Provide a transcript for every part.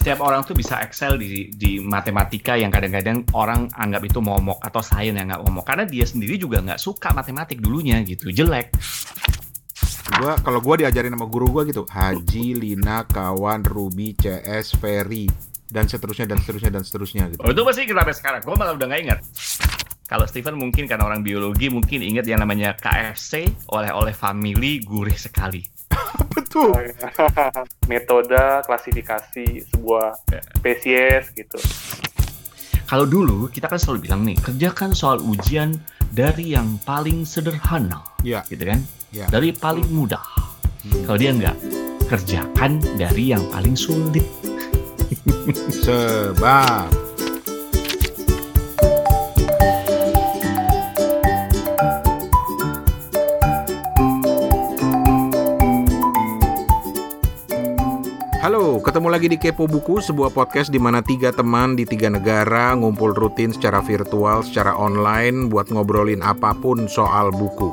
setiap orang tuh bisa excel di di matematika yang kadang-kadang orang anggap itu momok atau sains yang nggak momok. Karena dia sendiri juga nggak suka matematik dulunya gitu jelek. Gua kalau gua diajarin sama guru gua gitu, Haji, Lina, kawan, Ruby, CS, Ferry dan seterusnya dan seterusnya dan seterusnya gitu. oh itu pasti kita sampai sekarang. Gue malah udah nggak ingat. Kalau Steven mungkin karena orang biologi mungkin ingat yang namanya KFC oleh-oleh family gurih sekali Betul. metode klasifikasi sebuah spesies gitu. Kalau dulu kita kan selalu bilang nih, kerjakan soal ujian dari yang paling sederhana, Ya, gitu kan? ya. Dari paling mudah. Kalau dia enggak, kerjakan dari yang paling sulit. Sebab Halo, ketemu lagi di Kepo Buku, sebuah podcast di mana tiga teman di tiga negara ngumpul rutin secara virtual, secara online buat ngobrolin apa pun soal buku.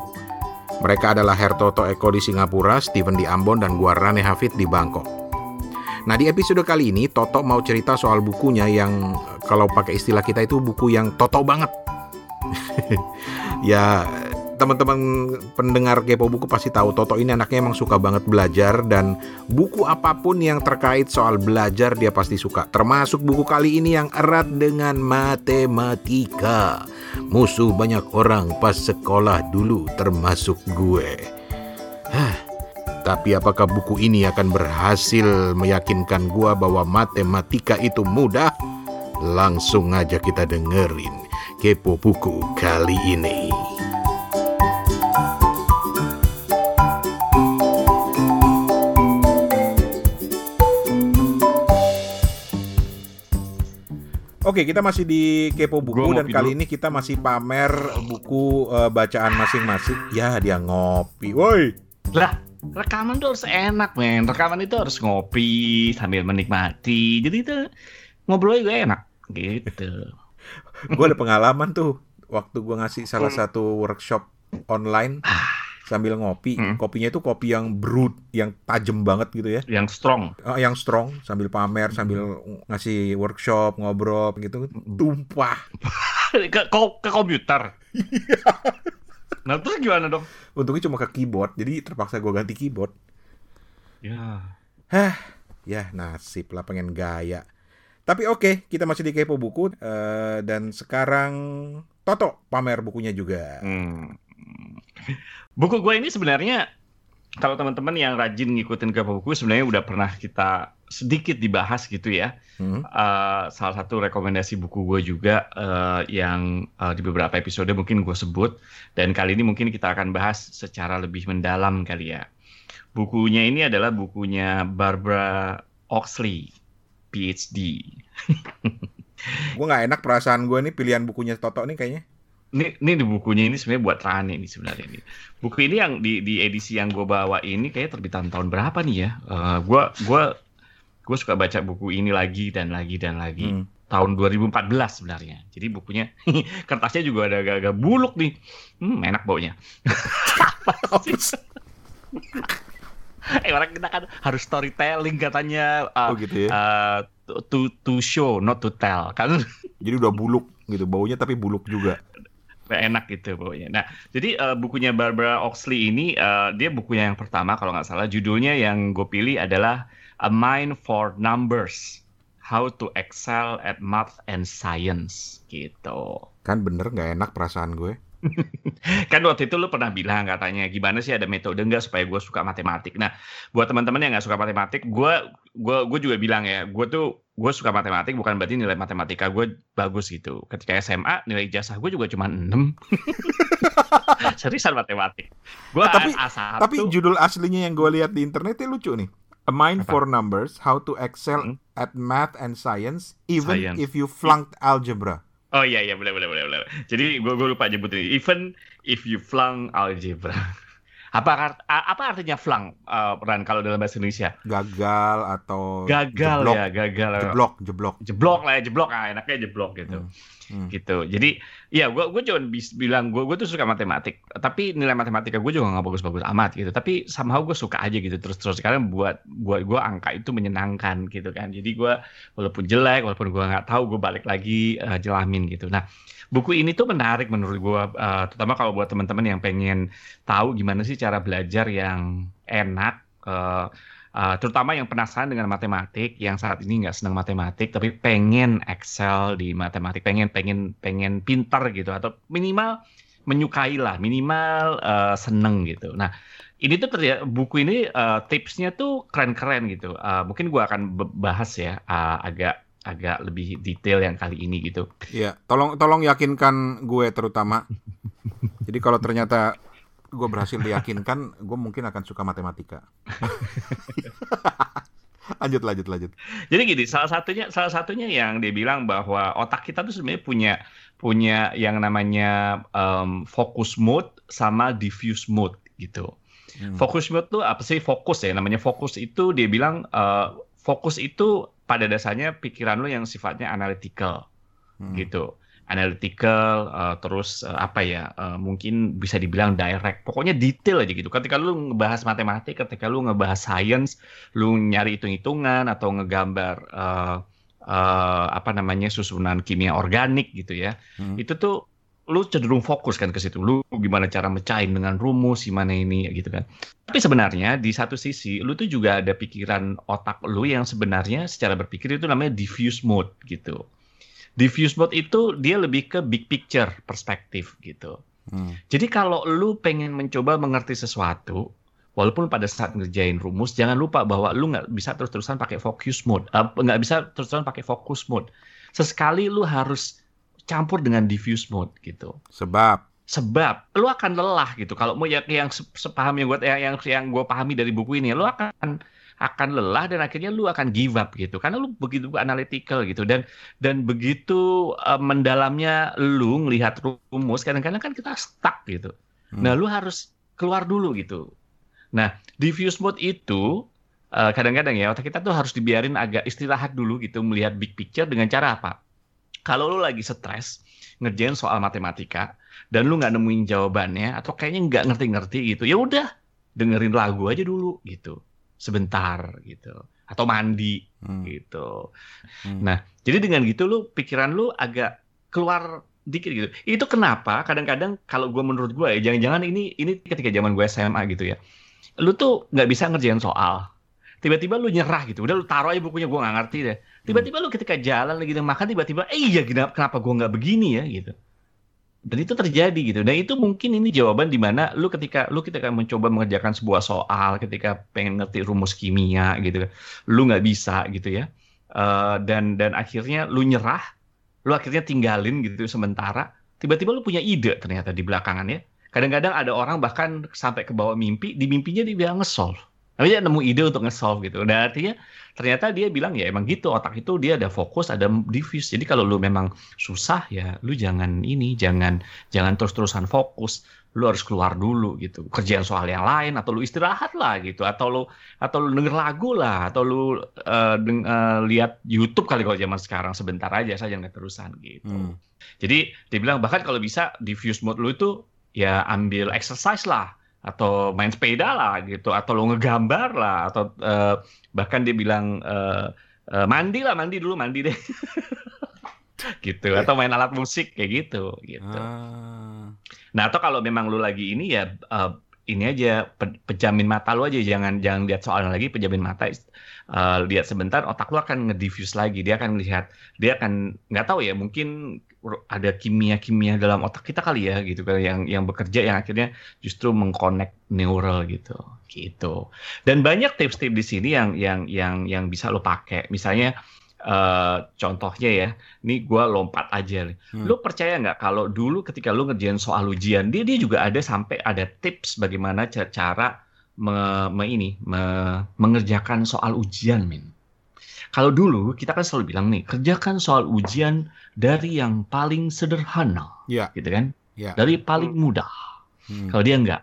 Mereka adalah Hertoto Eko di Singapura, Steven di Ambon, dan gua Rane Hafid di Bangkok. Nah di episode kali ini Toto mau cerita soal bukunya yang kalau pakai istilah kita itu buku yang Toto banget. ya teman-teman pendengar kepo buku pasti tahu Toto ini anaknya emang suka banget belajar dan buku apa pun yang terkait soal belajar dia pasti suka. Termasuk buku kali ini yang erat dengan matematika. Musuh banyak orang pas sekolah dulu termasuk gue. Hah, tapi apakah buku ini akan berhasil meyakinkan gua bahwa matematika itu mudah? Langsung aja kita dengerin kepo buku kali ini. Oke, kita masih di Kepo Buku Gua dan kali dulu. ini kita masih pamer buku eh, bacaan masing-masing. Ya, dia ngopi. Woi. Lah, rekaman tuh harus enak, men. Rekaman itu harus ngopi sambil menikmati. Jadi itu ngobrolnya juga enak, gitu. gue ada pengalaman tuh waktu gue ngasih salah satu workshop online sambil ngopi Hmm. kopinya itu kopi yang brut yang tajam banget gitu ya Yang strong. Eh, yang strong sambil pamer sambil ngasih workshop ngobrol gitu tumpah ke, ke, ke komputer. nah, terus gimana dong? untungnya cuma ke keyboard jadi terpaksa gue ganti keyboard Ya, ya nasib lah pengen gaya tapi oke kita masih di kepo buku Eh, dan sekarang Toto pamer bukunya juga Hmm. Buku gue ini sebenarnya kalau teman-teman yang rajin ngikutin ke buku sebenarnya udah pernah kita sedikit dibahas gitu ya. Hmm. Eh, salah satu rekomendasi buku gue juga eh, yang eh, di beberapa episode mungkin gue sebut dan kali ini mungkin kita akan bahas secara lebih mendalam kali ya. Bukunya ini adalah bukunya Barbara Oxley, PhD. gue nggak enak perasaan gue nih pilihan bukunya Toto nih kayaknya ini ini di bukunya ini sebenarnya buat Rane ini sebenarnya ini. Buku ini yang di di edisi yang gue bawa ini kayak terbitan tahun berapa nih ya? Eh, gua gua gue suka baca buku ini lagi dan lagi dan lagi. Hmm. Tahun 2014 sebenarnya. Jadi bukunya kertasnya juga ada agak-agak buluk nih. Hmm, enak baunya. Eh orang kita kan harus storytelling katanya. eh, Oh gitu ya. eh, to to show not to tell kan Jadi udah buluk gitu, baunya tapi buluk juga. Nggak enak gitu pokoknya. Nah, jadi eh, bukunya Barbara Oxley ini eh, dia bukunya yang pertama kalau nggak salah judulnya yang gue pilih adalah A Mind for Numbers: How to Excel at Math and Science gitu. Kan bener nggak enak perasaan gue. Kan waktu itu lu pernah bilang katanya gimana sih ada metode nggak supaya gue suka matematik. Nah, buat teman-teman yang nggak suka matematik, gue gue gue juga bilang ya, gue tuh gue suka matematik bukan berarti nilai matematika gue bagus gitu. Ketika SMA nilai ijazah gue juga cuma 6. Seriusan matematik. Gue Nah, tapi- A1. Tapi judul aslinya yang gue lihat di internet itu lucu nih. A Mind Apa? for Numbers: How to Excel Hmm. at Math and Science even Science. if you flunked algebra. Oh iya iya boleh boleh boleh boleh. Jadi gue gue lupa nyebut ini. Even if you flunk algebra. apa apa artinya flunk uh, Ran kalau dalam bahasa Indonesia? Gagal atau Gagal jeblok, ya, gagal. Jeblok, jeblok. Jeblok lah ya, jeblok. Ah, enaknya jeblok gitu. Hmm. Hmm. gitu. Jadi ya gue gue cuma bilang gue tuh suka matematik, tapi nilai matematika gue juga nggak bagus-bagus amat gitu. Tapi somehow gue suka aja gitu terus terus sekarang buat buat gue angka itu menyenangkan gitu kan. Jadi gue walaupun jelek, walaupun gue nggak tahu gue balik lagi uh, jelamin gitu. Nah buku ini tuh menarik menurut gue, uh, terutama kalau buat teman-teman yang pengen tahu gimana sih cara belajar yang enak. Uh, Uh, terutama yang penasaran dengan matematik, yang saat ini nggak senang matematik, tapi pengen excel di matematik, pengen pengen pengen pintar gitu, atau minimal menyukai lah, minimal uh, seneng gitu. Nah, ini tuh terjadi buku ini uh, tipsnya tuh keren-keren gitu. Uh, mungkin gue akan bahas ya uh, agak agak lebih detail yang kali ini gitu. Iya, tolong tolong yakinkan gue terutama. Jadi kalau ternyata gue berhasil diyakinkan gue mungkin akan suka matematika. Lanjut lanjut lanjut. Jadi gini salah satunya salah satunya yang dia bilang bahwa otak kita tuh sebenarnya punya punya yang namanya um, focus mode sama diffuse mode gitu. Hmm. fokus mode tuh apa sih? Fokus ya namanya fokus itu dia bilang uh, fokus itu pada dasarnya pikiran lo yang sifatnya analytical hmm. gitu analytical uh, terus uh, apa ya uh, mungkin bisa dibilang direct. Pokoknya detail aja gitu. Ketika lu ngebahas matematik ketika lu ngebahas science lu nyari hitung-hitungan atau ngegambar uh, uh, apa namanya susunan kimia organik gitu ya hmm. itu tuh lu cenderung fokus kan ke situ. Lu gimana cara mecahin dengan rumus gimana ini gitu kan. Tapi sebenarnya di satu sisi lu tuh juga ada pikiran otak lu yang sebenarnya secara berpikir itu namanya diffuse mode gitu diffuse mode itu dia lebih ke big picture perspektif gitu. Hmm. Jadi kalau lu pengen mencoba mengerti sesuatu, walaupun pada saat ngerjain rumus, jangan lupa bahwa lu nggak bisa terus-terusan pakai focus mode, uh, nggak bisa terus-terusan pakai fokus mode. Sesekali lu harus campur dengan diffuse mode gitu. Sebab sebab lu akan lelah gitu. Kalau mau yang yang sepaham yang gue yang yang, yang gue pahami dari buku ini, lu akan akan lelah dan akhirnya lu akan give up gitu. Karena lu begitu analytical gitu. Dan dan begitu uh, mendalamnya lu ngelihat rumus kadang-kadang kan kita stuck gitu. Hmm. nah lu harus keluar dulu gitu. Nah diffuse mode itu kadang kadang-kadang ya otak kita tuh harus dibiarin agak istirahat dulu gitu melihat big picture dengan cara apa? Kalau lu lagi stres ngerjain soal matematika dan lu nggak nemuin jawabannya atau kayaknya nggak ngerti-ngerti gitu ya udah dengerin lagu aja dulu gitu sebentar gitu atau mandi hmm. gitu. Hmm. Nah, jadi dengan gitu lu pikiran lu agak keluar dikit gitu. Itu kenapa kadang-kadang kalau gue menurut gue ya jangan-jangan ini ini ketika zaman gue SMA gitu ya. Lu tuh nggak bisa ngerjain soal. Tiba-tiba lu nyerah gitu. Udah lu taruh aja bukunya gue nggak ngerti deh. Tiba-tiba lu ketika jalan lagi makan tiba-tiba eh iya kenapa gue nggak begini ya gitu dan itu terjadi gitu. Dan itu mungkin ini jawaban di mana lu ketika lu ketika mencoba mengerjakan sebuah soal ketika pengen ngerti rumus kimia gitu lu nggak bisa gitu ya. Uh, dan dan akhirnya lu nyerah lu akhirnya tinggalin gitu sementara. Tiba-tiba lu punya ide ternyata di belakangan ya. Kadang-kadang ada orang bahkan sampai ke bawah mimpi di mimpinya dia bilang nge-solve tapi dia nemu ide untuk nge-solve gitu. Dan artinya ternyata dia bilang ya emang gitu otak itu dia ada fokus, ada diffuse. Jadi kalau lu memang susah ya lu jangan ini, jangan jangan terus-terusan fokus. Lu harus keluar dulu gitu. Kerjaan soal yang lain atau lu istirahat lah gitu atau lu atau lu denger lagu lah atau lu uh, deng, uh, lihat YouTube kali kalau zaman sekarang sebentar aja saja nggak terusan gitu. Hmm. Jadi dia bilang bahkan kalau bisa diffuse mode lu itu ya ambil exercise lah atau main sepeda lah gitu atau lo ngegambar lah atau uh, bahkan dia bilang uh, uh, mandi lah mandi dulu mandi deh gitu atau main alat musik kayak gitu gitu ah. nah atau kalau memang lu lagi ini ya uh, ini aja pe pejamin mata lu aja jangan jangan lihat soalnya lagi pejamin mata uh, lihat sebentar otak lu akan ngediffuse lagi dia akan lihat dia akan nggak tahu ya mungkin ada kimia-kimia dalam otak kita kali ya gitu kan yang yang bekerja yang akhirnya justru mengkonek neural gitu gitu. Dan banyak tips-tips di sini yang yang yang yang bisa lo pakai. Misalnya contohnya ya ini gue lompat aja nih hmm. lo percaya nggak kalau dulu ketika lo ngerjain soal ujian dia dia juga ada sampai ada tips bagaimana cara me, me ini me, mengerjakan soal ujian min kalau dulu kita kan selalu bilang nih, kerjakan soal ujian dari yang paling sederhana, ya. gitu kan? Ya. Dari paling mudah. Hmm. Kalau dia enggak,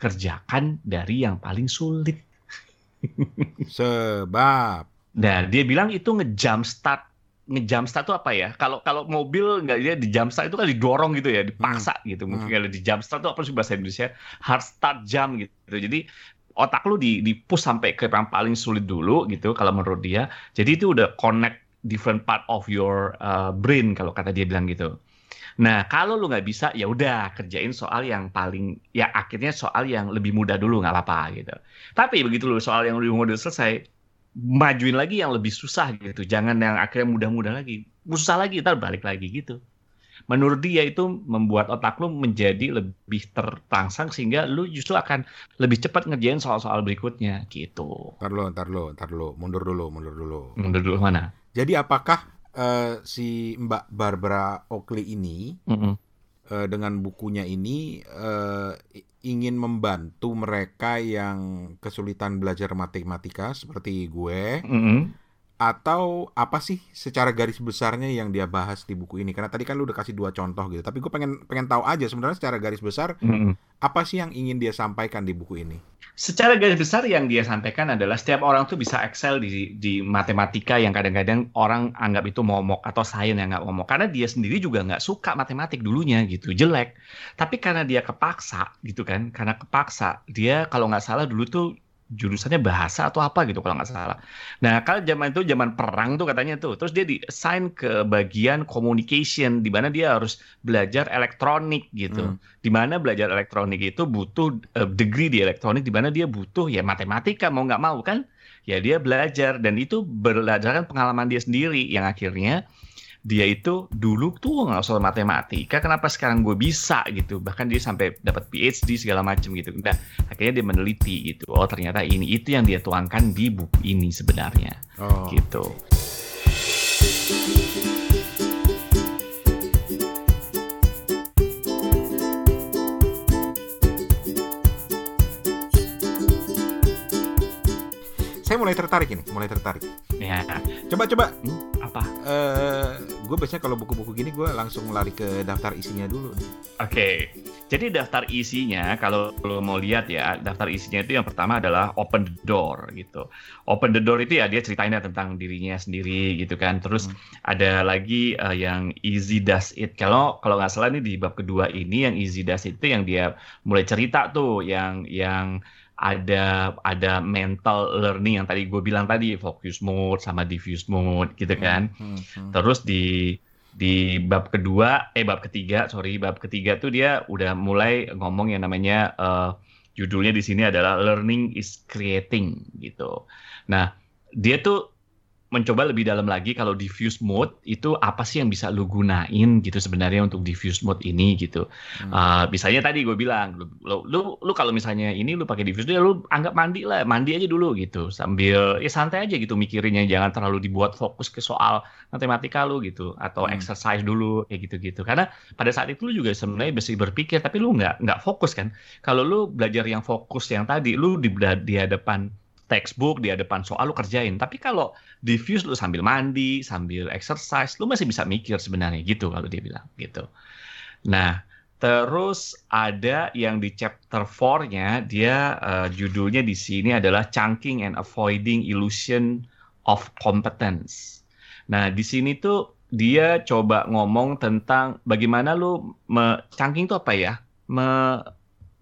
kerjakan dari yang paling sulit. Sebab. Nah, dia bilang itu nge-jump start nge-jumpstart itu apa ya? Kalau kalau mobil nggak dia di jumpstart itu kan didorong gitu ya, dipaksa Hmm. gitu. Mungkin Hmm. kalau di jumpstart itu apa sih bahasa Indonesia? Hard start jump gitu. Jadi otak lu di di push sampai ke yang paling sulit dulu gitu kalau menurut dia. Jadi itu udah connect different part of your uh, brain kalau kata dia bilang gitu. Nah, kalau lu nggak bisa, ya udah kerjain soal yang paling, ya akhirnya soal yang lebih mudah dulu nggak apa-apa gitu. Tapi begitu lu soal yang lebih mudah selesai, majuin lagi yang lebih susah gitu. Jangan yang akhirnya mudah-mudah lagi. Susah lagi, ntar balik lagi gitu. Menurut dia itu membuat otak lu menjadi lebih tertangsang sehingga lu justru akan lebih cepat ngerjain soal-soal berikutnya gitu. Ntar lo, ntar lo, ntar lo, mundur dulu, mundur dulu. Menurut lu mana? Jadi apakah eh, si Mbak Barbara Oakley ini Mm-mm. eh, dengan bukunya ini i- ingin membantu mereka yang kesulitan belajar matematika seperti gue Mm-mm. Atau apa sih secara garis besarnya yang dia bahas di buku ini? Karena tadi kan lu udah kasih dua contoh gitu, tapi gue pengen pengen tahu aja sebenarnya secara garis besar Mm-mm. apa sih yang ingin dia sampaikan di buku ini? Secara garis besar yang dia sampaikan adalah setiap orang tuh bisa excel di di matematika yang kadang-kadang orang anggap itu momok atau sains yang nggak momok karena dia sendiri juga nggak suka matematik dulunya gitu jelek tapi karena dia kepaksa gitu kan karena kepaksa dia kalau nggak salah dulu tuh jurusannya bahasa atau apa gitu kalau nggak salah. Nah kalau zaman itu zaman perang tuh katanya tuh, terus dia di assign ke bagian communication di mana dia harus belajar elektronik gitu. Hmm. Di mana belajar elektronik itu butuh eh, degree di elektronik di mana dia butuh ya matematika mau nggak mau kan? Ya dia belajar dan itu berdasarkan pengalaman dia sendiri yang akhirnya dia itu dulu tuh nggak usah matematika, kenapa sekarang gue bisa gitu? Bahkan dia sampai dapat PhD segala macam gitu. Nah, akhirnya dia meneliti gitu. Oh ternyata ini itu yang dia tuangkan di buku ini sebenarnya, Oh. gitu. Saya mulai tertarik ini, mulai tertarik. Ya, Coba coba hmm, apa? eh gue biasanya kalau buku-buku gini gue langsung lari ke daftar isinya dulu. Oke, jadi daftar isinya kalau lo mau lihat ya, daftar isinya itu yang pertama adalah open the door gitu. Open the door itu ya dia ceritainnya tentang dirinya sendiri gitu kan. Terus Hmm. ada lagi eh, yang easy does it. Kalau kalau nggak salah ini di bab kedua ini yang easy does it itu yang dia mulai cerita tuh, yang yang ada ada mental learning yang tadi gue bilang tadi focus mode sama diffuse mode gitu kan. Hmm, hmm. Terus di di bab kedua, eh bab ketiga, sorry, bab ketiga tuh dia udah mulai ngomong yang namanya eh, judulnya di sini adalah learning is creating gitu. Nah, dia tuh mencoba lebih dalam lagi kalau diffuse mode itu apa sih yang bisa lu gunain gitu sebenarnya untuk diffuse mode ini gitu. Hmm. Uh, misalnya tadi gue bilang, lu, lu, lu, lu kalau misalnya ini lu pakai diffuse ya lu anggap mandi lah, mandi aja dulu gitu, sambil ya santai aja gitu mikirinnya, jangan terlalu dibuat fokus ke soal matematika lu gitu, atau Hmm. exercise dulu kayak gitu-gitu. Karena pada saat itu lu juga sebenarnya bisa berpikir, tapi lu nggak nggak fokus kan. Kalau lu belajar yang fokus yang tadi, lu di, di hadapan textbook, di hadapan soal lu kerjain. Tapi kalau diffuse lu sambil mandi, sambil exercise, lu masih bisa mikir sebenarnya gitu kalau dia bilang gitu. Nah, terus ada yang di chapter 4-nya dia eh, judulnya di sini adalah chunking and avoiding illusion of competence. Nah, di sini tuh dia coba ngomong tentang bagaimana lu me, chunking itu apa ya? Me,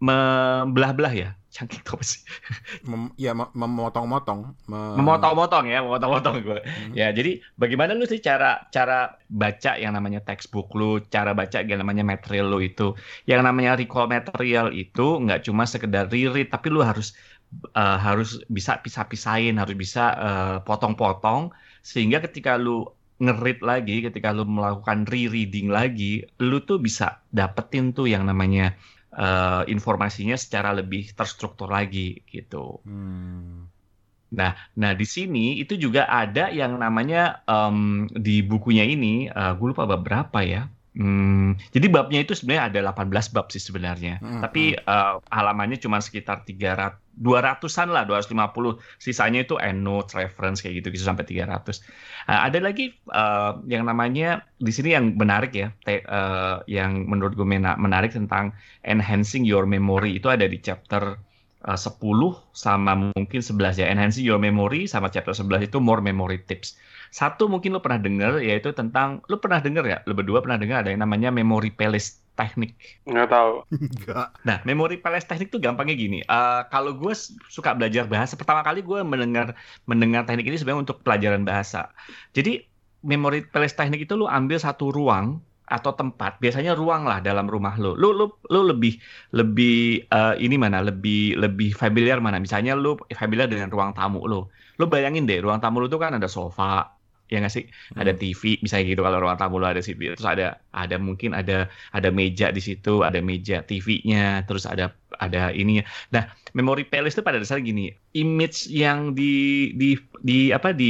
membelah-belah ya. Itu apa sih? Mem- ya mem- memotong-motong, me- memotong-motong ya, memotong-motong gue. Hmm. Ya, jadi bagaimana lu sih cara cara baca yang namanya textbook lu, cara baca yang namanya material lu itu. Yang namanya recall material itu nggak cuma sekedar reread, tapi lu harus eh, harus bisa pisah-pisahin, harus bisa eh, potong-potong sehingga ketika lu ngeread lagi, ketika lu melakukan rereading lagi, lu tuh bisa dapetin tuh yang namanya eh, informasinya secara lebih terstruktur lagi gitu. Hmm. Nah, nah di sini itu juga ada yang namanya em, di bukunya ini, eh, gue lupa berapa ya. Hmm, jadi babnya itu sebenarnya ada 18 bab sih sebenarnya. Hmm, Tapi eh, halamannya cuma sekitar 300 200-an lah, 250. Sisanya itu endnotes, reference kayak gitu-gitu sampai 300. Nah, ada lagi eh, yang namanya di sini yang menarik ya, te- eh, yang menurut gue mena- menarik tentang enhancing your memory itu ada di chapter uh, 10 sama mungkin 11 ya. Enhancing your memory sama chapter 11 itu more memory tips. Satu mungkin lo pernah dengar yaitu tentang lo pernah dengar ya? Lo berdua pernah dengar ada yang namanya memory palace teknik. Nggak tahu. Enggak. Nah, memory palace teknik tuh gampangnya gini. Uh, kalau gue suka belajar bahasa, pertama kali gue mendengar mendengar teknik ini sebenarnya untuk pelajaran bahasa. Jadi memory palace teknik itu lu ambil satu ruang atau tempat, biasanya ruang lah dalam rumah lo. Lu lu lu lebih lebih uh, ini mana? Lebih lebih familiar mana? Misalnya lu familiar dengan ruang tamu lo. Lu bayangin deh, ruang tamu lu tuh kan ada sofa, ya nggak sih ada Hmm. TV misalnya gitu kalau ruang tamu lo ada TV terus ada ada mungkin ada ada meja di situ ada meja TV-nya terus ada ada ininya nah memory palace itu pada dasarnya gini image yang di di di apa di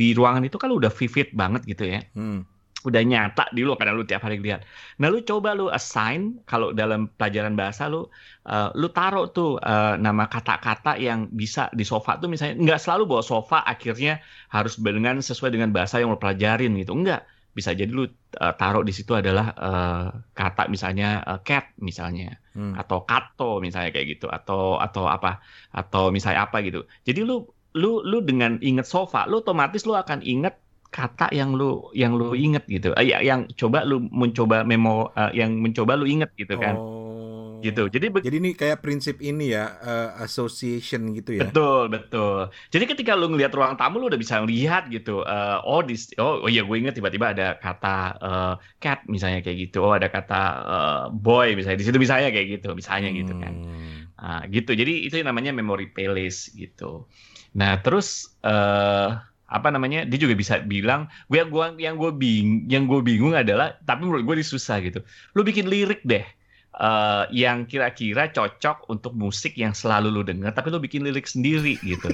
di ruangan itu kan udah vivid banget gitu ya Hmm. Udah nyata di lu karena lu tiap hari lihat. Nah lu coba lu assign kalau dalam pelajaran bahasa lu uh, lu taruh tuh uh, nama kata-kata yang bisa di sofa tuh misalnya nggak selalu bawa sofa akhirnya harus dengan sesuai dengan bahasa yang lu pelajarin gitu enggak bisa jadi lu uh, taruh di situ adalah uh, kata misalnya uh, cat misalnya Hmm. atau kato misalnya kayak gitu atau atau apa atau misalnya apa gitu. Jadi lu lu lu dengan inget sofa lu otomatis lu akan inget kata yang lu yang lu inget gitu. Eh, ya- yang coba lu mencoba memo eh, yang mencoba lu inget gitu kan. Oh. Gitu. Jadi Jadi ini kayak prinsip ini ya, eh, association gitu ya. Betul, betul. Jadi ketika lu ngelihat ruang tamu lu udah bisa lihat gitu. eh, oh, di, oh, oh iya gue inget tiba-tiba ada kata eh, cat misalnya kayak gitu. Oh, ada kata eh, boy misalnya di situ misalnya kayak gitu, misalnya gitu kan. Hmm. Nah, gitu. Jadi itu yang namanya memory palace gitu. Nah, terus eh apa namanya? Dia juga bisa bilang, gue yang gua yang gue bing yang gue bingung adalah tapi menurut gue ini susah gitu. Lu bikin lirik deh. eh yang kira-kira cocok untuk musik yang selalu lu denger tapi lu bikin lirik sendiri gitu.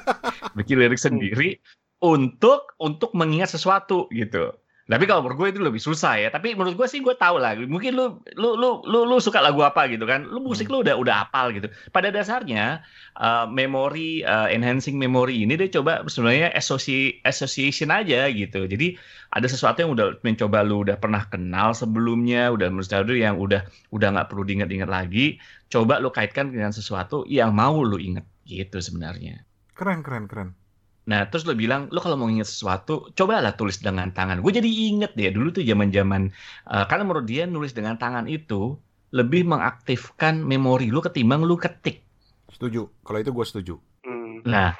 bikin lirik sendiri untuk untuk mengingat sesuatu gitu. Tapi kalau menurut gue itu lebih susah ya. Tapi menurut gue sih gue tahu lah. Mungkin lu lu lu lu, lu suka lagu apa gitu kan? Lu musik lu udah udah apal gitu. Pada dasarnya uh, memori uh, enhancing memory ini dia coba sebenarnya associ association aja gitu. Jadi ada sesuatu yang udah mencoba lu udah pernah kenal sebelumnya, udah menurut yang udah udah nggak perlu diingat-ingat lagi. Coba lu kaitkan dengan sesuatu yang mau lu ingat gitu sebenarnya. Keren, keren, keren. Nah, terus lo bilang, lo kalau mau inget sesuatu, cobalah tulis dengan tangan. Gue jadi inget deh, dulu tuh zaman-zaman, eh, karena menurut dia nulis dengan tangan itu lebih mengaktifkan memori lu ketimbang lu ketik. Setuju. Kalau itu gue setuju. Hmm. Nah,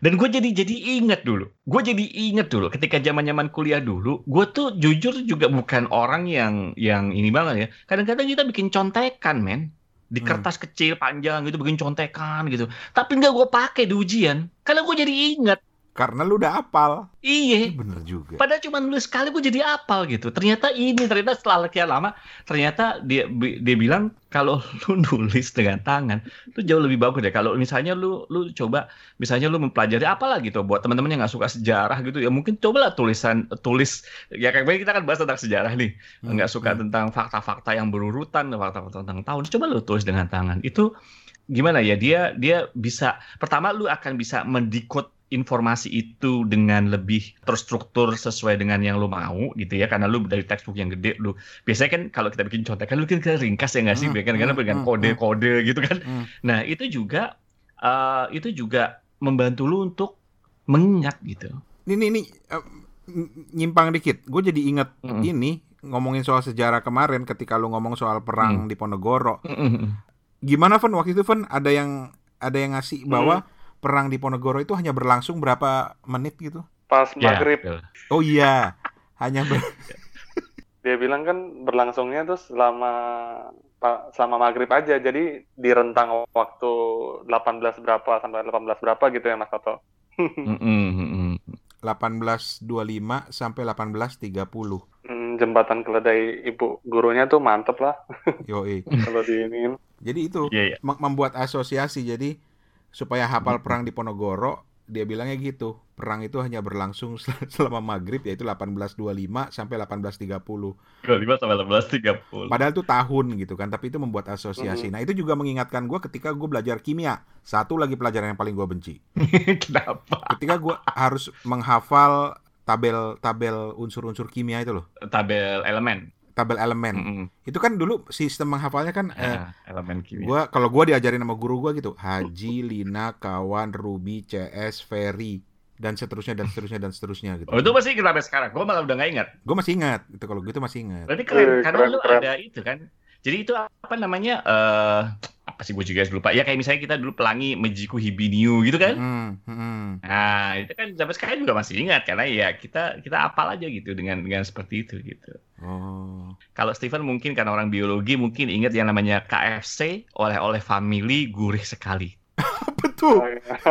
dan gue jadi jadi inget dulu. Gue jadi inget dulu ketika zaman-zaman kuliah dulu, gue tuh jujur juga bukan orang yang yang ini banget ya. Kadang-kadang kita bikin contekan, men. Di Hmm. kertas kecil panjang gitu bikin contekan gitu. Tapi nggak gue pakai di ujian. Karena gue jadi inget. Karena lu udah apal. Iya. Ini bener juga. Padahal cuma nulis sekali gue jadi apal gitu. Ternyata ini, ternyata setelah sekian lama, ternyata dia dia bilang kalau lu nulis dengan tangan, itu jauh lebih bagus deh. Kalau misalnya lu lu coba, misalnya lu mempelajari apalah gitu, buat teman-teman yang nggak suka sejarah gitu, ya mungkin cobalah tulisan tulis ya kayak kita kan bahas tentang sejarah nih, Hmm, nggak suka hmm. tentang fakta-fakta yang berurutan, fakta-fakta tentang tahun, coba lu tulis dengan tangan. Itu gimana ya? Dia dia bisa pertama lu akan bisa mendikot informasi itu dengan lebih terstruktur sesuai dengan yang lu mau gitu ya. Karena lu dari textbook yang gede lu biasanya kan kalau kita bikin contekan lu kan kita ringkas ya nggak sih? Hmm, kan karena hmm, dengan hmm, kode-kode gitu kan. Hmm. nah itu juga eh, itu juga membantu lu untuk mengingat gitu. Ini, ini, eh, nyimpang dikit. Gue jadi inget Mm-mm. ini ngomongin soal sejarah kemarin ketika lu ngomong soal perang di Ponorogo. Gimana Fen waktu itu Fen ada yang ada yang ngasih bahwa perang di Ponorogo itu hanya berlangsung berapa menit gitu? Pas Ya, maghrib betul. Oh iya, hanya ber- dia bilang kan berlangsungnya tuh selama selama maghrib aja jadi di rentang waktu 18 berapa sampai 18 berapa gitu ya Mas Toto Mm-mm, mm-mm. 1825 sampai 1830. Hmm, jembatan keledai ibu gurunya tuh mantep lah Yoi. kalau diinin Jadi itu Iya, iya. mem- membuat asosiasi jadi supaya hafal perang di Ponorogo dia bilangnya gitu. Perang itu hanya berlangsung sel- selama maghrib yaitu 1825 sampai 1830 25 sampai 18.30 padahal itu tahun gitu kan tapi itu membuat asosiasi. Nah itu juga mengingatkan gue ketika gue belajar kimia. Satu lagi pelajaran yang paling gue benci. Kenapa? Ketika gue harus menghafal tabel-tabel unsur-unsur kimia itu loh. Tabel elemen tabel elemen. Mm-mm. Itu kan dulu sistem menghafalnya kan eh, Ah, elemen kimia. gua kalau gua diajarin sama guru gua gitu, Haji, Lina, kawan, Ruby, CS, Ferry dan seterusnya dan seterusnya dan seterusnya gitu. Oh itu masih kita sampai sekarang. Gue malah udah nggak ingat. Gue masih ingat itu kalau gitu masih ingat. Berarti keren Wih, karena keren, lu keren. ada itu kan. Jadi itu apa namanya? eh apa sih gue juga lupa. Ya kayak misalnya kita dulu pelangi Mejiku Hibiniu gitu kan. Hmm, hmm. Nah itu kan sampai sekarang juga masih ingat karena ya kita kita apal aja gitu dengan dengan seperti itu gitu. Oh. Kalau Steven mungkin karena orang biologi mungkin ingat yang namanya KFC oleh-oleh family gurih sekali. Apa tuh?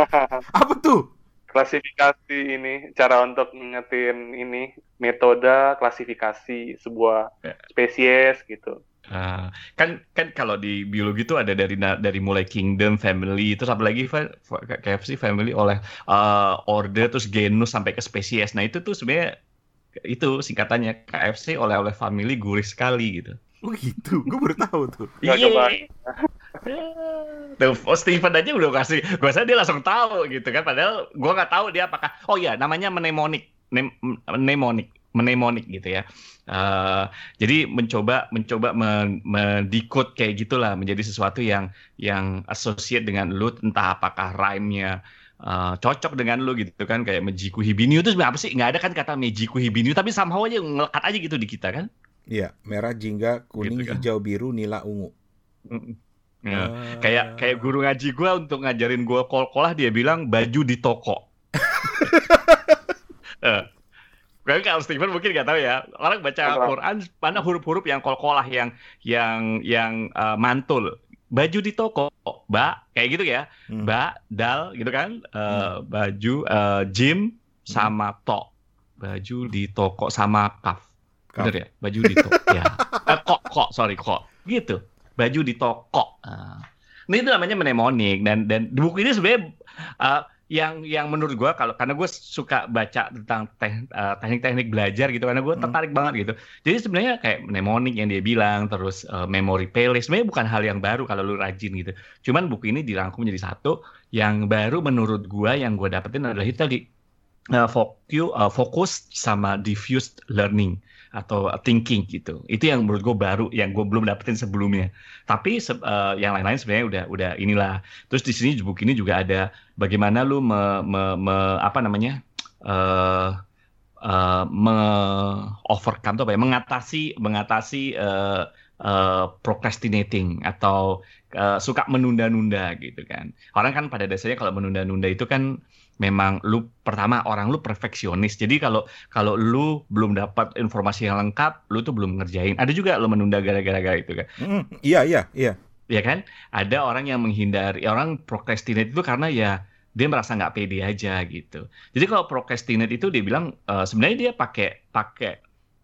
Apa tuh? klasifikasi ini cara untuk ngingetin ini metode klasifikasi sebuah Ya. spesies gitu. Ah, kan kan kalau di biologi itu ada dari dari mulai kingdom, family, terus apalagi fa- KFC family oleh eh, order terus genus sampai ke spesies. Nah, itu tuh sebenarnya itu singkatannya KFC oleh-oleh family gurih sekali gitu. Oh gitu. Gue baru tahu tuh. Iya. Tuh, oh, Steven aja udah kasih, gue rasa dia langsung tahu gitu kan. Padahal gue nggak tahu dia apakah. Oh iya, namanya mnemonic, Nem- mnemonic, mnemonic gitu ya. Eh, jadi mencoba mencoba men- mendikot kayak gitulah menjadi sesuatu yang yang associate dengan lu entah apakah rhyme-nya eh, cocok dengan lu gitu kan kayak Mejiku Hibiniu itu sebenarnya apa sih nggak ada kan kata Mejiku Hibiniu tapi somehow aja ngelekat aja gitu di kita kan Iya, merah, jingga, kuning, Gitu kan. hijau, biru, nila, ungu. Mm-mm. Ya. Ah. kayak kayak guru ngaji gua untuk ngajarin gua kol-kolah dia bilang baju di toko. Eh, Kan kalau Steven mungkin nggak tahu ya. Orang baca. Quran mana huruf-huruf yang kol-kolah yang yang yang eh, mantul. Baju di toko, ba kayak gitu ya. Hmm. Ba, dal gitu kan. Eh, Baju eh, jim sama to. Baju di toko sama kaf. Kaf. Bener ya? Baju di toko. ya. Eh, kok kok sorry kok. Gitu. Baju di toko. Nah, ini itu namanya mnemonik dan dan di buku ini sebenarnya eh, yang yang menurut gua kalau karena gue suka baca tentang eh, teknik-teknik belajar gitu karena gue Hmm. tertarik banget gitu. Jadi sebenarnya kayak mnemonik yang dia bilang terus eh, memory palace sebenarnya bukan hal yang baru kalau lu rajin gitu. Cuman buku ini dirangkum menjadi satu yang baru menurut gua yang gua dapetin adalah itu tadi eh, fokus eh, fokus sama diffused learning atau thinking gitu. Itu yang menurut gue baru yang gue belum dapetin sebelumnya. Tapi eh, yang lain-lain sebenarnya udah udah inilah. Terus di sini buku ini juga ada bagaimana lu me, me- me- apa namanya eh eh, me overcome tuh apa ya mengatasi mengatasi eh, eh, procrastinating atau eh, suka menunda-nunda gitu kan. Orang kan pada dasarnya kalau menunda-nunda itu kan memang lu pertama orang lu perfeksionis. Jadi kalau kalau lu belum dapat informasi yang lengkap, lu tuh belum ngerjain. Ada juga lu menunda gara-gara itu kan. Hmm, Iya, iya, iya. Ya kan? Ada orang yang menghindari, orang procrastinate itu karena ya dia merasa nggak pede aja gitu. Jadi kalau procrastinate itu dia bilang eh, sebenarnya dia pakai pakai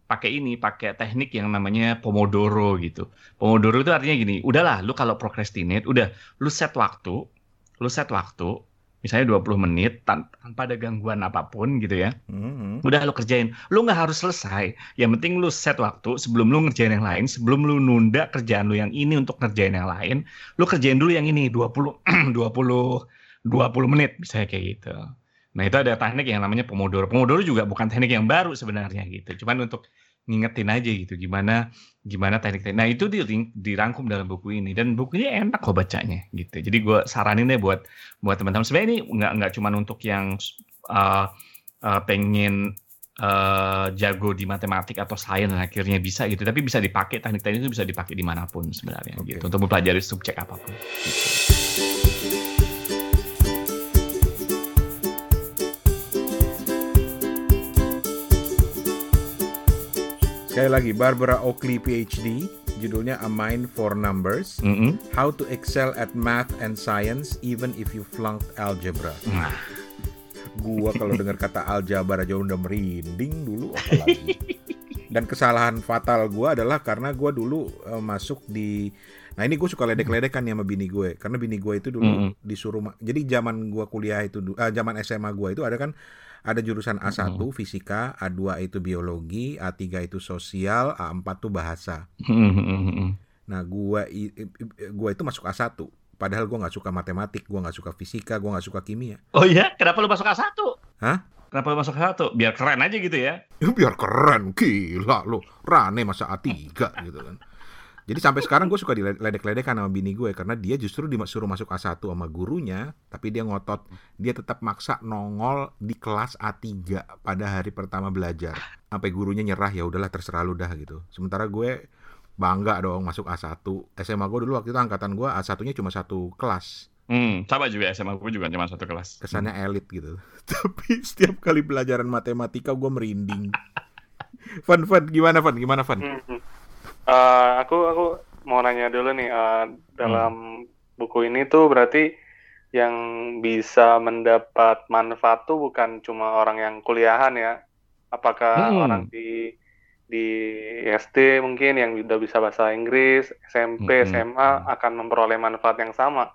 pakai ini, pakai teknik yang namanya pomodoro gitu. Pomodoro itu artinya gini, udahlah lu kalau procrastinate, udah lu set waktu, lu set waktu, misalnya 20 menit tan- tanpa ada gangguan apa pun gitu ya. Hmm, Udah lu kerjain. Lu nggak harus selesai. Yang penting lu set waktu sebelum lu ngerjain yang lain, sebelum lu nunda kerjaan lu yang ini untuk ngerjain yang lain, lu kerjain dulu yang ini 20 20 20 menit misalnya kayak gitu. Nah, itu ada teknik yang namanya Pomodoro. Pomodoro juga bukan teknik yang baru sebenarnya gitu. Cuman untuk ngingetin aja gitu gimana gimana teknik-teknik. Nah, itu di, dirangkum dalam buku ini dan bukunya enak kok bacanya gitu. Jadi gue saranin deh buat buat teman-teman. Sebenarnya ini nggak nggak cuman untuk yang uh, uh, pengen uh, jago di matematik atau sains dan akhirnya bisa gitu tapi bisa dipakai teknik-teknik itu bisa dipakai di mana pun sebenarnya Oke. gitu untuk mempelajari subjek apa pun gitu. Sekali lagi Barbara Oakley PhD, judulnya A Mind for Numbers, Mm-mm. How to Excel at Math and Science Even if You Flunked Algebra. Nah, Gua kalau dengar kata aljabar aja udah merinding dulu apalagi. Dan kesalahan fatal gua adalah karena gua dulu eh, masuk di Nah ini gue suka ledek-ledekan nih sama bini gue Karena bini gue itu dulu Mm-mm. disuruh ma- Jadi zaman gua kuliah itu ah, Zaman SMA gua itu ada kan Ada jurusan A1 fisika A2 itu biologi A3 itu sosial A4 tuh bahasa Nah gua gua itu masuk A1 Padahal gua nggak suka matematik Gua nggak suka fisika Gua nggak suka kimia oh ya kenapa lu masuk A1 Hah? Kenapa lu masuk satu? Biar keren aja gitu ya. Ya, biar keren, gila lu. Rane masa A3 gitu kan. Jadi sampai sekarang gue suka diledek-ledekan sama bini gue karena dia justru disuruh masuk A1 sama gurunya, tapi dia ngotot, dia tetap maksa nongol di kelas A3 pada hari pertama belajar. Sampai gurunya nyerah ya udahlah terserah lu dah gitu. Sementara gue bangga dong masuk A1. SMA gue dulu waktu itu angkatan gue A1-nya cuma satu kelas. Hmm, sama juga SMA gue juga cuma satu kelas. Kesannya elit gitu. Tapi setiap kali pelajaran matematika gue merinding. Fun, Fun, gimana Fun? Gimana Fun? Hmm. Uh, aku aku mau nanya dulu nih uh, dalam hmm. buku ini tuh berarti yang bisa mendapat manfaat tuh bukan cuma orang yang kuliahan ya. Apakah hmm. orang di di SD mungkin yang udah bisa bahasa Inggris, SMP, hmm. SMA akan memperoleh manfaat yang sama?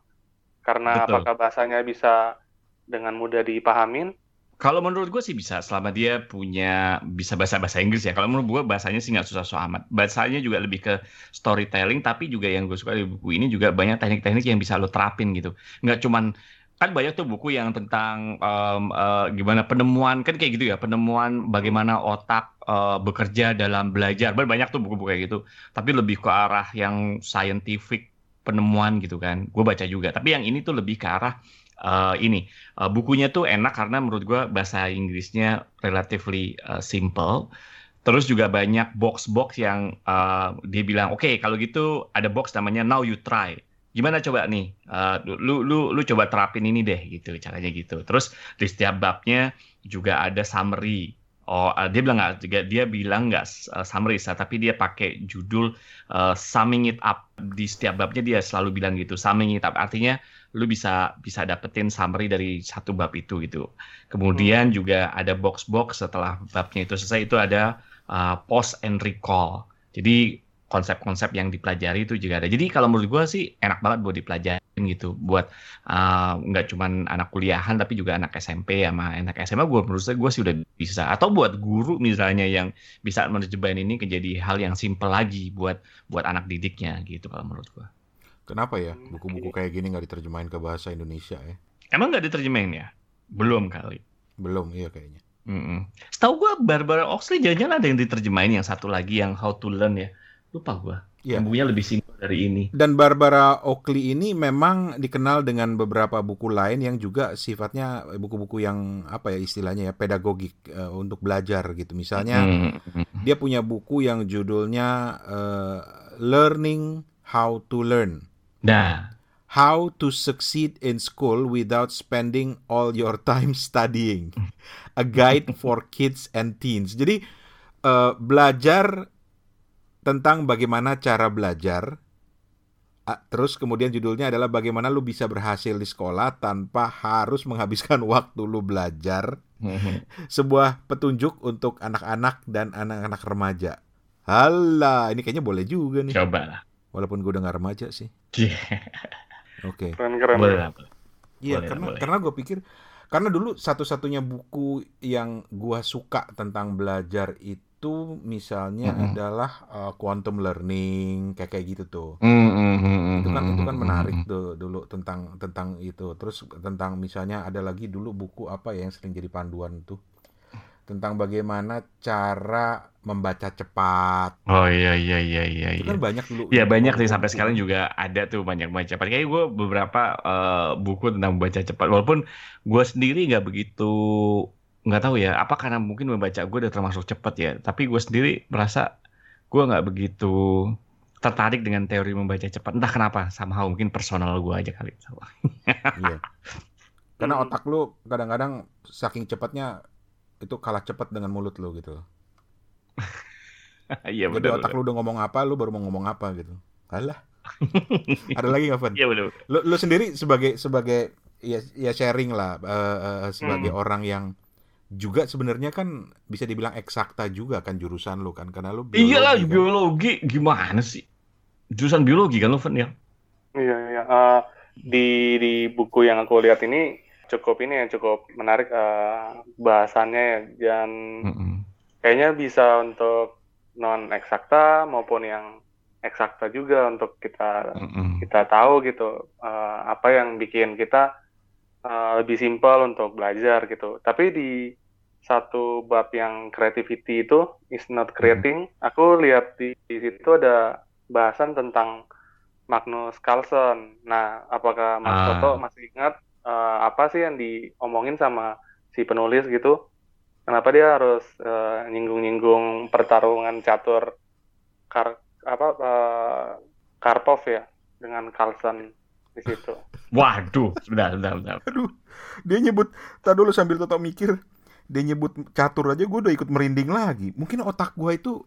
Karena Betul. apakah bahasanya bisa dengan mudah dipahamin? Kalau menurut gue sih bisa, selama dia punya bisa bahasa bahasa Inggris ya. Kalau menurut gue bahasanya sih nggak susah-susah amat. Bahasanya juga lebih ke storytelling, tapi juga yang gue suka di buku ini juga banyak teknik-teknik yang bisa lo terapin gitu. Nggak cuman kan banyak tuh buku yang tentang um, uh, gimana penemuan kan kayak gitu ya penemuan bagaimana otak uh, bekerja dalam belajar banyak tuh buku-buku kayak gitu tapi lebih ke arah yang scientific penemuan gitu kan. Gue baca juga. Tapi yang ini tuh lebih ke arah uh, ini uh, bukunya tuh enak karena menurut gue bahasa Inggrisnya relatively uh, simple. Terus juga banyak box-box yang uh, dia bilang, oke okay, kalau gitu ada box namanya Now You Try. Gimana coba nih, uh, lu lu lu coba terapin ini deh gitu caranya gitu. Terus di setiap babnya juga ada summary Oh, uh, dia bilang nggak juga dia bilang nggak uh, summary tapi dia pakai judul uh, summing it up di setiap babnya dia selalu bilang gitu summing it up artinya lu bisa bisa dapetin summary dari satu bab itu gitu. Kemudian hmm. juga ada box box setelah babnya itu selesai itu ada uh, post and recall. Jadi konsep-konsep yang dipelajari itu juga ada. Jadi kalau menurut gue sih enak banget buat dipelajarin gitu, buat uh, nggak uh, cuman anak kuliahan tapi juga anak SMP sama anak SMA. Gue menurut saya gue sih udah bisa. Atau buat guru misalnya yang bisa menerjemahin ini menjadi hal yang simple lagi buat buat anak didiknya gitu kalau menurut gue. Kenapa ya buku-buku kayak gini nggak diterjemahin ke bahasa Indonesia ya? Emang nggak diterjemahin ya? Belum kali. Belum, iya kayaknya. Mm -mm. Setahu gue Barbara Oxley jangan ada yang diterjemahin yang satu lagi yang How to Learn ya lupa gua. Ya. Bukunya lebih simpel dari ini. Dan Barbara Oakley ini memang dikenal dengan beberapa buku lain yang juga sifatnya buku-buku yang apa ya istilahnya ya pedagogik uh, untuk belajar gitu. Misalnya mm-hmm. dia punya buku yang judulnya uh, Learning How to Learn. Nah, How to succeed in school without spending all your time studying. A guide for kids and teens. Jadi uh, belajar tentang bagaimana cara belajar. Terus kemudian judulnya adalah bagaimana lu bisa berhasil di sekolah tanpa harus menghabiskan waktu lu belajar. Sebuah petunjuk untuk anak-anak dan anak-anak remaja. Halah, ini kayaknya boleh juga nih. Coba lah. Walaupun gue udah gak remaja sih. Iya. Oke. Okay. Keren-keren. Iya, karena boleh. karena gue pikir karena dulu satu-satunya buku yang gue suka tentang belajar itu itu misalnya mm-hmm. adalah uh, quantum learning kayak kayak gitu tuh. Mm-hmm. Itu kan itu kan menarik tuh dulu tentang tentang itu. Terus tentang misalnya ada lagi dulu buku apa ya yang sering jadi panduan tuh tentang bagaimana cara membaca cepat. Oh iya iya iya iya. Itu kan iya. banyak dulu. Iya banyak sih sampai sekarang juga ada tuh banyak baca cepat. Kayak gue beberapa uh, buku tentang membaca cepat. Walaupun gue sendiri nggak begitu nggak tahu ya apa karena mungkin membaca gue udah termasuk cepat ya tapi gue sendiri merasa gue nggak begitu tertarik dengan teori membaca cepat entah kenapa sama hal mungkin personal gue aja kali iya. karena otak lu kadang-kadang saking cepatnya itu kalah cepat dengan mulut lu gitu iya benar otak lu udah ngomong apa lu baru mau ngomong apa gitu alah ada lagi nggak Van? Iya benar. Lu, lu sendiri sebagai sebagai ya, ya sharing lah uh, uh, sebagai hmm. orang yang juga sebenarnya kan bisa dibilang eksakta juga kan jurusan lu kan karena lu biologi iyalah kan? biologi gimana sih jurusan biologi kan lu Fen ya iya iya uh, di di buku yang aku lihat ini cukup ini ya cukup menarik uh, bahasannya dan mm -hmm. kayaknya bisa untuk non eksakta maupun yang eksakta juga untuk kita mm -hmm. kita tahu gitu uh, apa yang bikin kita uh, lebih simpel untuk belajar gitu tapi di satu bab yang creativity itu is not creating, hmm. aku lihat di, di situ ada bahasan tentang Magnus Carlsen. Nah, apakah Mas ah. Toto masih ingat uh, apa sih yang diomongin sama si penulis gitu? Kenapa dia harus uh, nyinggung-nyinggung pertarungan catur Kar apa uh, Karpov ya dengan Carlsen di situ? Waduh, sudah, sudah, sudah. Aduh, dia nyebut, tak dulu sambil Toto mikir, dia nyebut catur aja gue udah ikut merinding lagi. Mungkin otak gue itu,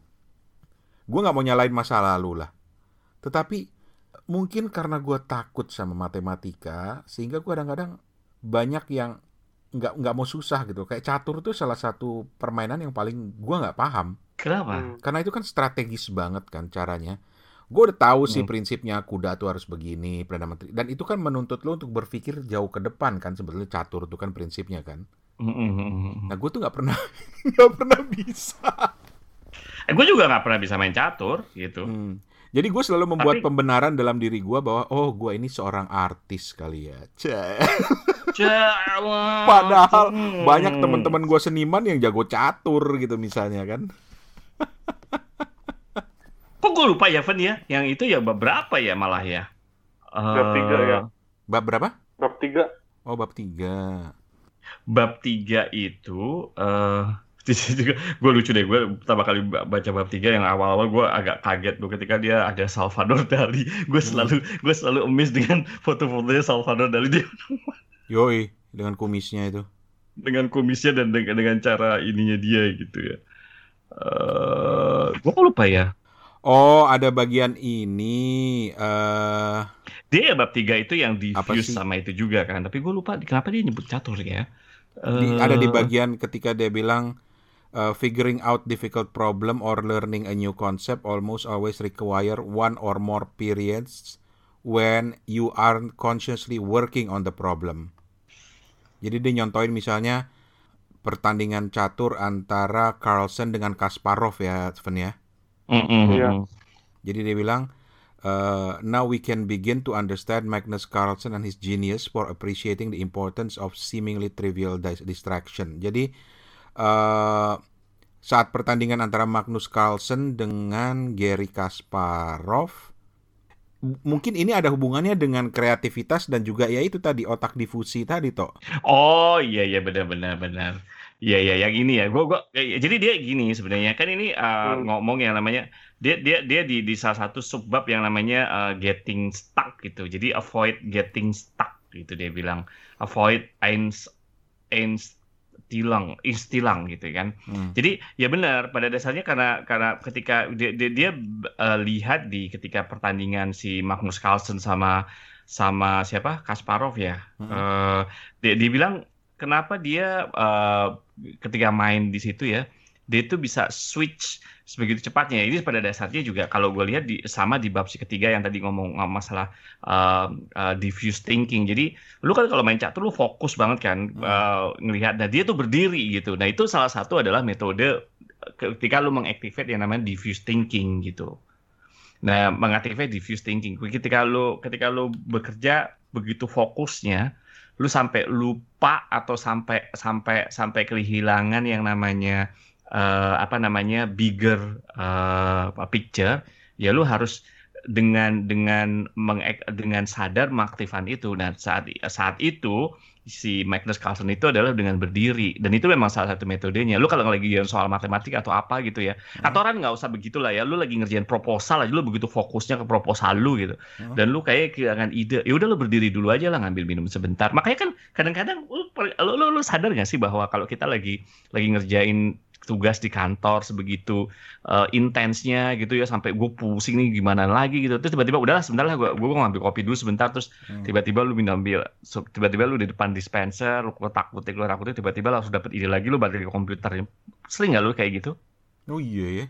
gue nggak mau nyalain masa lalu lah. Tetapi mungkin karena gue takut sama matematika sehingga gue kadang-kadang banyak yang nggak nggak mau susah gitu. Kayak catur itu salah satu permainan yang paling gue nggak paham. Kenapa? Hmm. karena itu kan strategis banget kan caranya. Gue udah tahu sih hmm. prinsipnya kuda tuh harus begini perdana menteri. Dan itu kan menuntut lo untuk berpikir jauh ke depan kan sebetulnya catur itu kan prinsipnya kan. Hmm, hmm nah gue tuh nggak pernah nggak pernah bisa. Eh, gue juga nggak pernah bisa main catur gitu. Hmm. Jadi gue selalu membuat Tapi, pembenaran dalam diri gue bahwa oh gue ini seorang artis kali ya. Padahal hmm. banyak teman-teman gue seniman yang jago catur gitu misalnya kan. Kok gue lupa ya Van ya? Yang itu ya bab berapa ya malah ya? Bab tiga ya. Bab berapa? Bab tiga. Oh bab tiga. Bab tiga itu uh, gue lucu deh gue pertama kali baca bab tiga yang awal-awal gue agak kaget gue ketika dia ada Salvador Dali gue hmm. selalu gue selalu emis dengan foto-fotonya Salvador Dali dia yoi dengan kumisnya itu dengan kumisnya dan dengan, dengan cara ininya dia gitu ya uh, eh, gue lupa ya Oh, ada bagian ini. Uh... Dia bab tiga itu yang diffuse sama itu juga kan. Tapi gue lupa kenapa dia nyebut catur ya. Di, uh... Ada di bagian ketika dia bilang uh, figuring out difficult problem or learning a new concept almost always require one or more periods when you are consciously working on the problem. Jadi dia nyontoin misalnya pertandingan catur antara Carlsen dengan Kasparov ya, Sven ya. Mm -hmm. yeah. Jadi dia bilang, uh, now we can begin to understand Magnus Carlsen and his genius for appreciating the importance of seemingly trivial distraction. Jadi uh, saat pertandingan antara Magnus Carlsen dengan Gary Kasparov mungkin ini ada hubungannya dengan kreativitas dan juga ya itu tadi otak difusi tadi toh. Oh iya iya benar benar benar. Iya iya yang ini ya. Gua gua ya, ya, jadi dia gini sebenarnya kan ini uh, hmm. ngomong yang namanya dia dia dia di di salah satu subbab yang namanya uh, getting stuck gitu. Jadi avoid getting stuck gitu dia bilang. Avoid eins eins tilang istilang gitu kan. Hmm. Jadi ya benar pada dasarnya karena karena ketika dia dia, dia uh, lihat di ketika pertandingan si Magnus Carlsen sama sama siapa Kasparov ya. Hmm. Uh, dia, dia bilang kenapa dia uh, ketika main di situ ya dia itu bisa switch sebegitu cepatnya. Ini pada dasarnya juga kalau gue lihat di sama di bab si ketiga yang tadi ngomong masalah uh, uh, diffuse thinking. Jadi lu kan kalau main catur lu fokus banget kan hmm. uh, ngelihat. Nah dia tuh berdiri gitu. Nah itu salah satu adalah metode ketika lu mengaktifkan yang namanya diffuse thinking gitu. Nah mengaktifkan diffuse thinking. Ketika lu ketika lu bekerja begitu fokusnya, lu sampai lupa atau sampai sampai sampai kehilangan yang namanya uh, apa namanya bigger uh, picture ya lu harus dengan dengan meng, dengan sadar mengaktifkan itu dan saat saat itu si Magnus Carlsen itu adalah dengan berdiri dan itu memang salah satu metodenya. Lu kalau lagi soal matematika atau apa gitu ya, hmm. atau orang nggak usah begitulah ya. Lu lagi ngerjain proposal aja, lu begitu fokusnya ke proposal lu gitu, hmm. dan lu kayak kehilangan ide. Ya udah lu berdiri dulu aja lah ngambil minum sebentar. Makanya kan kadang-kadang lu, lu, lu sadar nggak sih bahwa kalau kita lagi lagi ngerjain tugas di kantor sebegitu uh, intensnya gitu ya sampai gue pusing nih gimana lagi gitu terus tiba-tiba udahlah sebentar lah gue gue ngambil kopi dulu sebentar terus hmm. tiba-tiba lu ambil tiba-tiba lu di depan dispenser lu kotak kutik lu kutik tiba-tiba langsung dapet ide lagi lu balik ke komputer sering nggak lu kayak gitu oh iya ya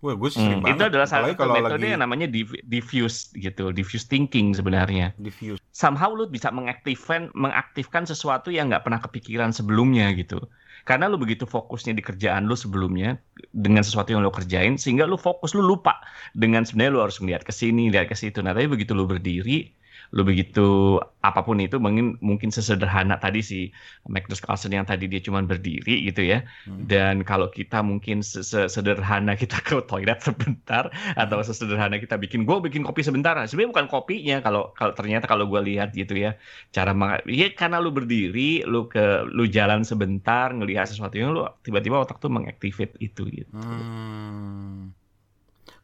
Wah, gue sering hmm, banget. Itu adalah salah satu metode lagi... yang namanya diffuse gitu, diffuse thinking sebenarnya. Diffuse. Somehow lu bisa mengaktifkan mengaktifkan sesuatu yang nggak pernah kepikiran sebelumnya gitu karena lu begitu fokusnya di kerjaan lu sebelumnya dengan sesuatu yang lu kerjain sehingga lu fokus lu lupa dengan sebenarnya lu harus melihat ke sini lihat ke situ. Nah tapi begitu lu berdiri lu begitu apa pun itu mungkin mungkin sesederhana tadi si Magnus Carlsen yang tadi dia cuma berdiri gitu ya hmm. dan kalau kita mungkin sesederhana kita ke toilet sebentar hmm. atau sesederhana kita bikin gue bikin kopi sebentar sebenarnya bukan kopinya kalau kalau ternyata kalau gue lihat gitu ya cara ya karena lu berdiri lu ke lu jalan sebentar ngelihat sesuatu yang lu tiba-tiba otak tuh mengaktifkan itu gitu hmm.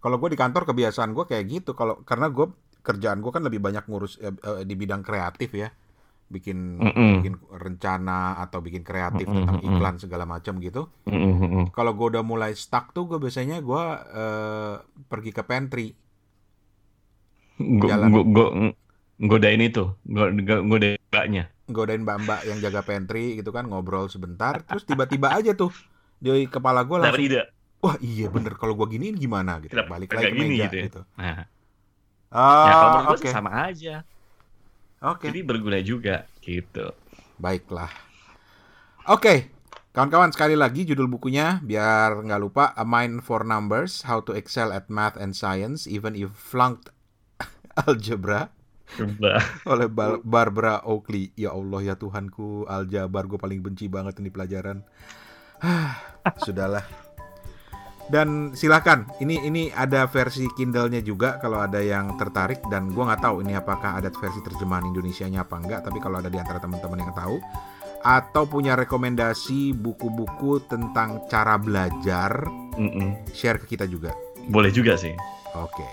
kalau gue di kantor kebiasaan gue kayak gitu kalau karena gue kerjaan gue kan lebih banyak ngurus uh, di bidang kreatif ya bikin mm -mm. bikin rencana atau bikin kreatif mm -mm. tentang iklan segala macam gitu mm -mm. kalau gue udah mulai stuck tuh gue biasanya gue uh, pergi ke pantry gue gue godain itu godain mbaknya godain mbak-mbak yang jaga pantry gitu kan ngobrol sebentar terus tiba-tiba aja tuh di kepala gue langsung ide. wah iya bener kalau gue giniin gimana gitu balik lagi ke meja gitu, ya? gitu. Nah Ya kalau menurut okay. sama aja. Oke. Okay. Jadi berguna juga gitu. Baiklah. Oke, okay. kawan-kawan sekali lagi judul bukunya biar nggak lupa A Mind for Numbers: How to Excel at Math and Science Even If Flunked Algebra. oleh Barbara Oakley. Ya Allah ya Tuhanku, aljabar gue paling benci banget ini pelajaran. Sudahlah. Dan silakan, ini ini ada versi Kindle-nya juga kalau ada yang tertarik dan gue nggak tahu ini apakah ada versi terjemahan Indonesia-nya apa enggak. Tapi kalau ada di antara teman-teman yang tahu atau punya rekomendasi buku-buku tentang cara belajar, mm -mm. share ke kita juga. Boleh juga sih. Oke. Okay.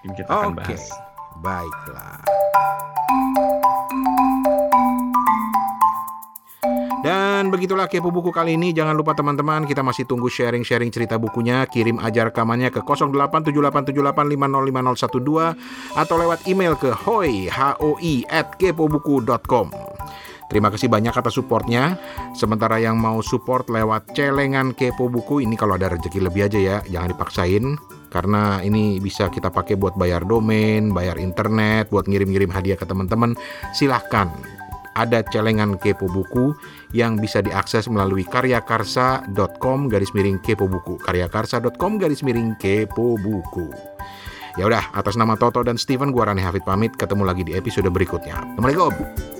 Mungkin kita akan okay. bahas. Baiklah. Dan begitulah kepo buku kali ini. Jangan lupa teman-teman, kita masih tunggu sharing-sharing cerita bukunya. Kirim aja rekamannya ke 087878505012 atau lewat email ke hoi hoi at kepobuku.com. Terima kasih banyak atas supportnya. Sementara yang mau support lewat celengan kepo buku ini kalau ada rezeki lebih aja ya, jangan dipaksain karena ini bisa kita pakai buat bayar domain, bayar internet, buat ngirim-ngirim hadiah ke teman-teman. Silahkan ada celengan kepo buku yang bisa diakses melalui karyakarsa.com garis miring kepo buku. karyakarsa.com garis miring kepo buku. Ya udah atas nama Toto dan Steven gua Rani Hafid pamit. Ketemu lagi di episode berikutnya. Assalamualaikum